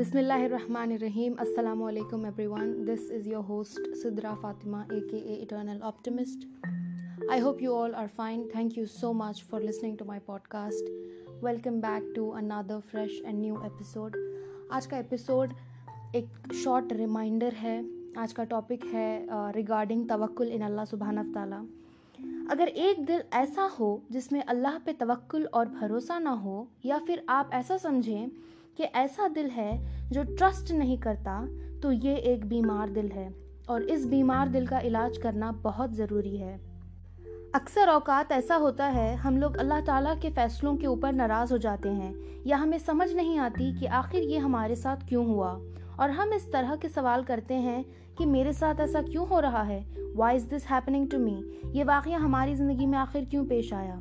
बिसमीम् Allam everyone this is your host Sidra Fatima aka eternal optimist I hope you all are fine thank you so much for listening to my podcast welcome back to another fresh and new episode आज का episode एक short reminder है। आज का topic है uh, regarding तवक्ल इन अल्लाह सुबहानव तला अगर एक दिल ऐसा हो जिसमें अल्लाह पे तवक्ल और भरोसा ना हो, या फिर आप ऐसा समझें कि ऐसा दिल है जो ट्रस्ट नहीं करता तो ये एक बीमार दिल है। और इस बीमार दिल का इलाज करना बहुत ज़रूरी है। अक्सर औकात ऐसा होता है, हम लोग अल्लाह ताला के फ़ैसलों के ऊपर नाराज़ हो जाते हैं, या हमें समझ नहीं आती कि आखिर ये हमारे साथ क्यों हुआ। और हम इस तरह के सवाल करते हैं कि मेरे साथ ऐसा क्यों हो रहा है? Why is this happening to me ये वाक़ हमारी ज़िंदगी में आखिर क्यों पेश आया?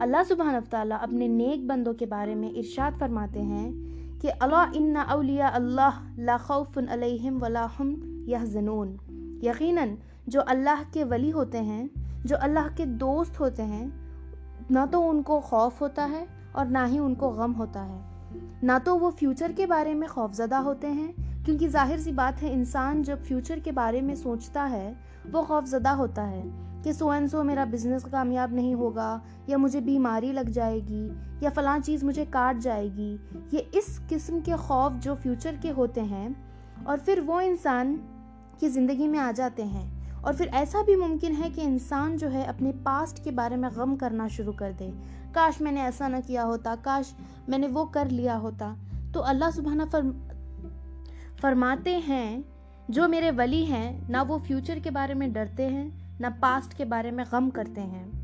अल्लाह सुबहान तला अपने नेक बंदों के बारे में इरशाद फरमाते हैं कि अल्लाह इन्ना अलिया अल्लाह, ला अलैहिम वला हम यहजनून। यकीनन, जो अल्लाह के वली होते हैं, जो अल्लाह के दोस्त होते हैं, ना तो उनको खौफ होता है और ना ही उनको गम होता है। ना तो वो फ्यूचर के बारे में खौफजदा होते हैं, क्योंकि ज़ाहिर सी बात है, इंसान जब फ्यूचर के बारे में सोचता है, वो खौफजदा होता है। कि सो एंड सो मेरा बिज़नेस कामयाब नहीं होगा, या मुझे बीमारी लग जाएगी, या फलां चीज़ मुझे काट जाएगी, ये इस किस्म के खौफ जो फ्यूचर के होते हैं, और फिर वो इंसान की ज़िंदगी में आ जाते हैं। और फिर ऐसा भी मुमकिन है कि इंसान जो है अपने पास्ट के बारे में गम करना शुरू कर दे। काश मैंने ऐसा ना किया होता, काश मैंने वो कर लिया होता। तो अल्लाह सुबहाना फर, फरमाते हैं, जो मेरे वली हैं, ना वो फ्यूचर के बारे में डरते हैं ना पास्ट के बारे में गम करते हैं।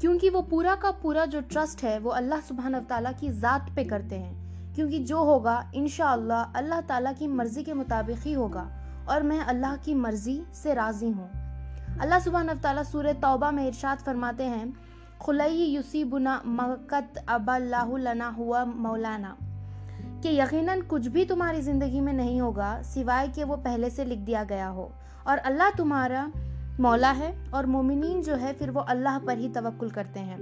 क्योंकि वो पूरा का पूरा जो ट्रस्ट है, वो अल्लाह सुबहान ताला की ज़ात पे करते हैं। क्योंकि जो होगा इन अल्लाह ताला की मर्ज़ी के मुताबिक ही होगा। और मैं अल्लाह की मर्ज़ी से राज़ी हूँ। अल्लाह सुबहान ताला सूर तौबा में इरशाद फरमाते हैं, खुलई युसीबुना मकत अबल्लाना हुआ मौलाना। कि यकीनन कुछ भी तुम्हारी ज़िंदगी में नहीं होगा, सिवाय कि वो पहले से लिख दिया गया हो। और अल्लाह तुम्हारा मौला है और मोमिनीन जो है, फिर वो अल्लाह पर ही तवक्कुल करते हैं।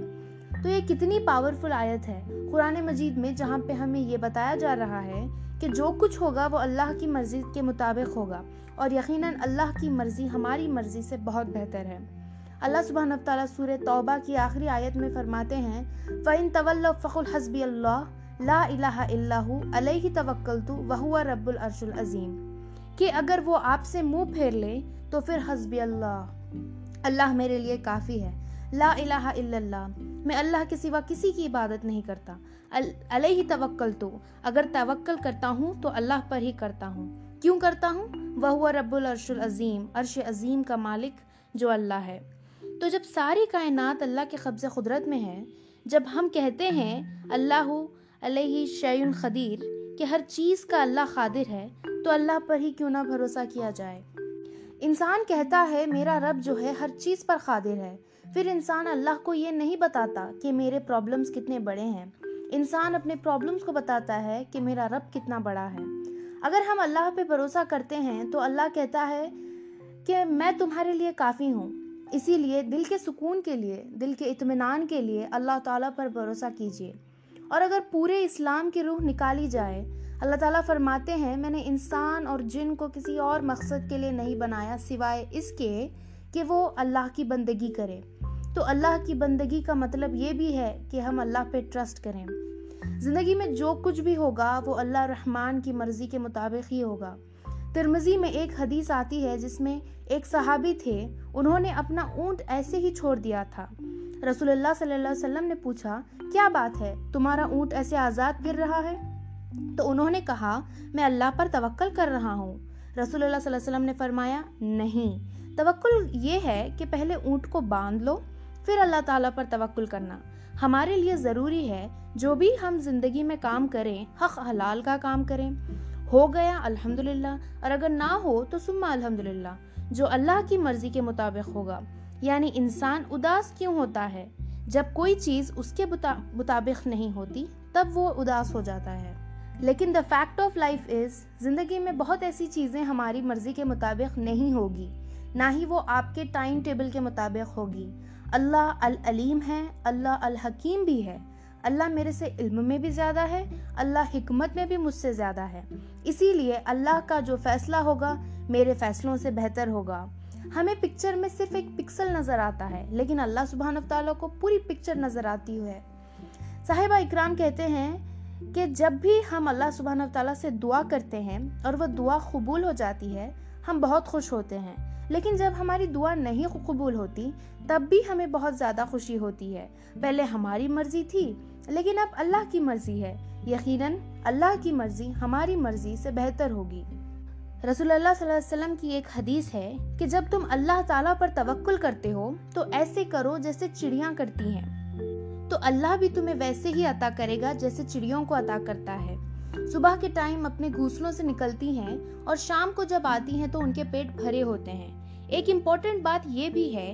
तो ये कितनी पावरफुल आयत है कुरान मजीद में, जहाँ पे हमें ये बताया जा रहा है कि जो कुछ होगा, वो अल्लाह की मर्ज़ी के मुताबिक होगा और यकीनन अल्लाह की मर्ज़ी, हमारी मर्ज़ी से बहुत बेहतर है। अल्लाह सुबहान ताला सूर तौबा की आखिरी आयत में फरमाते हैं फ़ैन तवल फ़ुल हसबी अल्लाह, ला इलाहा अलैहि तवक्कलतु, वहुवा रब्बुल अजीम। कि अगर वो आपसे मुँह फेर ले तो फिर हसबी अल्लाह। अल्लाह मेरे लिए काफ़ी है। ला इलाहा इल्लल्लाह। मैं अल्लाह के सिवा किसी की इबादत नहीं करता। अल ही तवक्ल तो अगर तवक्ल करता हूँ तो अल्लाह पर ही करता हूँ। क्यों करता हूँ? वह हुआ रब्बुल अर्शुल अजीम। अर्श अजीम का मालिक जो अल्लाह है। तो जब सारी कायनात अल्लाह के कब्ज़ कुदरत में है, जब हम कहते हैं, अल्लाह अलही शयुन खदीर कि हर चीज़ का अल्लाह खादिर है तो अल्लाह पर ही क्यों ना भरोसा किया जाए? इंसान कहता है, मेरा रब जो है हर चीज़ पर खादिर है। फिर इंसान अल्लाह को ये नहीं बताता कि मेरे प्रॉब्लम्स कितने बड़े हैं। इंसान अपने प्रॉब्लम्स को बताता है कि मेरा रब कितना बड़ा है। अगर हम अल्लाह पे भरोसा करते हैं तो अल्लाह कहता है कि मैं तुम्हारे लिए काफ़ी हूँ। इसीलिए दिल के सुकून के लिए, दिल के इत्मीनान के लिए अल्लाह ताला पर भरोसा कीजिए। और अगर पूरे इस्लाम की रूह निकाली जाए, अल्लाह ताला फरमाते हैं, मैंने इंसान और जिन को किसी और मकसद के लिए नहीं बनाया सिवाय इसके कि वो अल्लाह की बंदगी करे। तो अल्लाह की बंदगी का मतलब ये भी है कि हम अल्लाह पे ट्रस्ट करें। ज़िंदगी में जो कुछ भी होगा, वो अल्लाह रहमान की मर्ज़ी के मुताबिक ही होगा। तिरमजी में एक हदीस आती है जिसमें एक सहाबी थे, उन्होंने अपना ऊँट ऐसे ही छोड़ दिया था। रसूलुल्लाह सल्लल्लाहु अलैहि वसल्लम ने पूछा, क्या बात है? तुम्हारा ऊँट ऐसे आज़ाद गिर रहा है? तो उन्होंने कहा, मैं अल्लाह पर तवक्ल कर रहा हूँ। रसूल वसल्लम ने फरमाया, नहीं। तवक्ल ये है कि पहले ऊँट को बाँध लो, फिर अल्लाह ताला पर तवक्ल करना। हमारे लिए ज़रूरी है, जो भी हम ज़िंदगी में काम करें, हक हलाल का काम करें। हो गया, अल्हम्दुलिल्लाह, और अगर ना हो तो सुम्मा अल्हम्दुलिल्लाह, जो अल्लाह की मर्ज़ी के मुताबिक होगा। यानी इंसान उदास क्यों होता है? जब कोई चीज़ उसके मुताबिक नहीं होती, तब वो उदास हो जाता है। लेकिन the fact of life is ज़िंदगी में बहुत ऐसी चीज़ें हमारी मर्ज़ी के मुताबिक नहीं होगी। ना ही वो आपके टाइम टेबल के मुताबिक होगी। अल्लाह अल अलीम है, अल्लाह अल हकीम भी है। अल्लाह मेरे से इल्म में भी ज़्यादा है, अल्लाह हिकमत में भी मुझसे ज़्यादा है। इसीलिए अल्लाह का जो फैसला होगा, मेरे फैसलों से बेहतर होगा। हमें पिक्चर में सिर्फ़ एक पिक्सल नज़र आता है, लेकिन अल्लाह सुबहान तआला को पूरी पिक्चर नज़र आती है। साहिबा इकराम कहते हैं कि जब भी हम अल्लाह सुबहान तआला से दुआ करते हैं और वह दुआ कबूल हो जाती है, हम बहुत खुश होते हैं। लेकिन जब हमारी दुआ नहीं कबूल होती, तब भी हमें बहुत ज़्यादा खुशी होती है। पहले हमारी मर्ज़ी थी, लेकिन अब अल्लाह की मर्ज़ी है। यकीनन, अल्लाह की मर्ज़ी हमारी मर्ज़ी से बेहतर होगी। रसूलुल्लाह सल्लल्लाहु अलैहि वसल्लम की एक हदीस है कि जब तुम अल्लाह ताला पर तवक्कुल करते हो तो ऐसे करो जैसे चिड़ियाँ करती हैं। तो अल्लाह भी तुम्हें वैसे ही अता करेगा जैसे चिड़ियों को अता करता है। सुबह के टाइम अपने घोंसलों से निकलती हैं और शाम को जब आती हैं तो उनके पेट भरे होते हैं। एक इम्पोर्टेंट बात यह भी है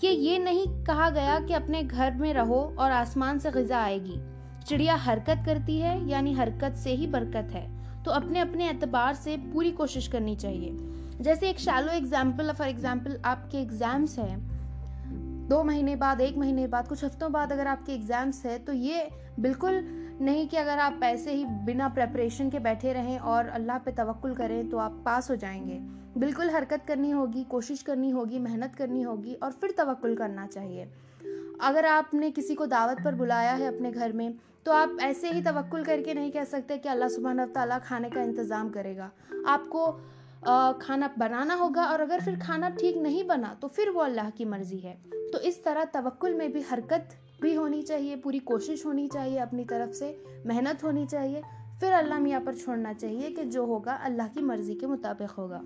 कि ये नहीं कहा गया कि अपने घर में रहो और आसमान से गजा आएगी। चिड़िया हरकत करती है, यानी हरकत से ही बरकत है। तो अपने अपने एतबार से पूरी कोशिश करनी चाहिए। जैसे एक शैलो एग्ज़ाम्पल फॉर एग्ज़ाम्पल आपके एग्ज़ाम्स हैं। दो महीने बाद, एक महीने बाद, कुछ हफ्तों बाद अगर आपके एग्ज़ाम्स है तो ये बिल्कुल नहीं कि अगर आप पैसे ही बिना प्रेपरेशन के बैठे रहें और अल्लाह पे तवक्ल करें तो आप पास हो जाएँगे। बिल्कुल हरकत करनी होगी, कोशिश करनी होगी, मेहनत करनी होगी और फिर तवक्ल करना चाहिए। अगर आपने किसी को दावत पर बुलाया है अपने घर में तो आप ऐसे ही तवक्ल करके नहीं कह सकते कि अल्लाह सुबहान ताला खाने का इंतज़ाम करेगा। आपको आ, खाना बनाना होगा और अगर फिर खाना ठीक नहीं बना तो फिर वो अल्लाह की मर्ज़ी है। तो इस तरह तवक्ल में भी हरकत भी होनी चाहिए पूरी कोशिश होनी चाहिए अपनी तरफ़ से मेहनत होनी चाहिए। फिर अल्लाह मियाँ पर छोड़ना चाहिए कि जो होगा अल्लाह की मर्ज़ी के मुताबिक होगा।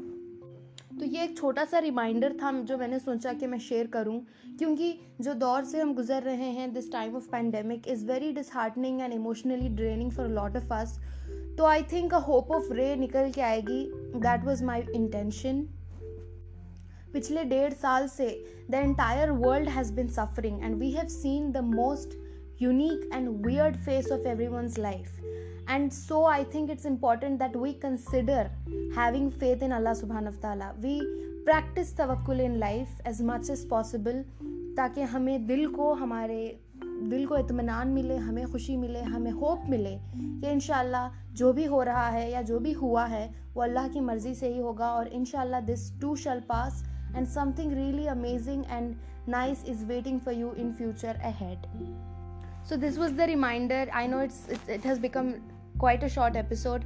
तो ये एक छोटा सा रिमाइंडर था जो मैंने सोचा कि मैं शेयर करूँ, क्योंकि जो दौर से हम गुजर रहे हैं this time of pandemic is very disheartening and emotionally draining for lot of us तो I think a hope of ray निकल के आएगी. दैट वॉज़ माई इंटेंशन पिछले डेढ़ साल से the entire world has been suffering and we have seen the most unique and weird face of everyone's life and so i think it's important that we consider having faith in allah subhanahu wa ta'ala we practice tawakkul in life as much as possible ताकि हमें दिल को हमारे दिल को इतमान मिले हमें खुशी मिले हमें होप मिले कि इन जो भी हो रहा है या जो भी हुआ है वो अल्लाह की मर्ज़ी से ही होगा और in this too shall pass and something really amazing and nice is waiting for you in future ahead so this was the reminder i know it's, it's it has become quite a short episode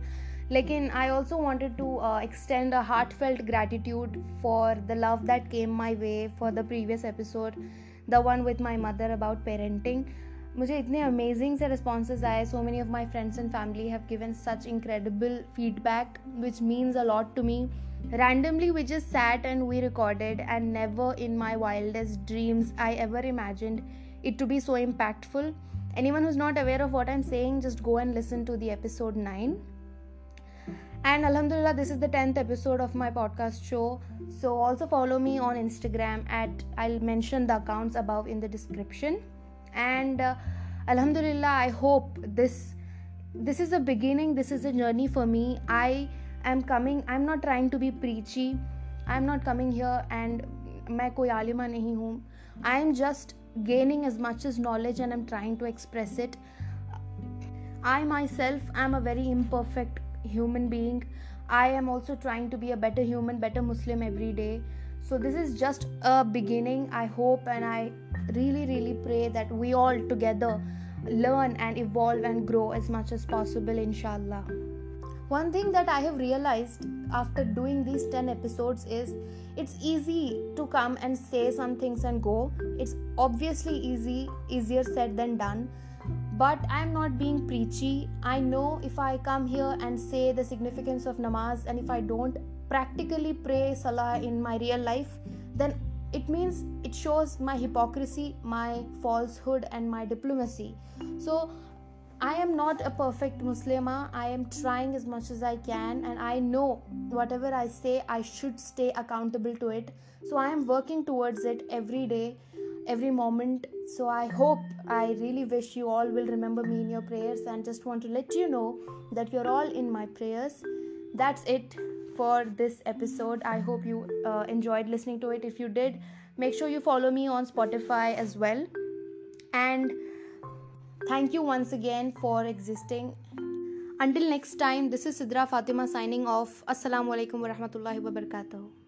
lekin i also wanted to uh, extend a heartfelt gratitude for the love that came my way for the previous episode the one with my mother about parenting मुझे इतने amazing से responses आए so many of my friends and family have given such incredible feedback which means a lot to me Randomly, we just sat and we recorded, and never in my wildest dreams I ever imagined it to be so impactful. Anyone who's not aware of what I'm saying, just go and listen to the episode 9. And Alhamdulillah, this is the 10th episode of my podcast show. So also follow me on Instagram at I'll mention the accounts above in the description. And uh, Alhamdulillah, I hope this this is a beginning, this is a journey for me. I I'm coming I'm not trying to be preachy I'm not coming here and मैं कोई आलिमा नहीं हूँ I am just gaining as much as knowledge and I'm trying to express it. I myself am a very imperfect human being. I am also trying to be a better human, better Muslim every day. So, this is just a beginning. I hope and I really, really pray that we all together learn and evolve and grow as much as possible, inshallah. One thing that I have realized after doing these 10 episodes is it's easy to come and say some things and go. It's obviously easy, easier said than done. But I'm not being preachy. I know if I come here and say the significance of namaz and if I don't practically pray salah in my real life, then it means it shows my hypocrisy, my falsehood, and my diplomacy. So I am not a perfect Muslima. I am trying as much as I can, and I know whatever I say, I should stay accountable to it. So I am working towards it every day, every moment. So I hope, I really wish you all will remember me in your prayers, and just want to let you know that you're all in my prayers. That's it for this episode. I hope you uh, enjoyed listening to it. If you did, make sure you follow me on Spotify as well. And Thank you once again for existing. Until next time, this is Sidra Fatima signing off. Assalamu alaikum wa rahmatullahi wa barakatuh.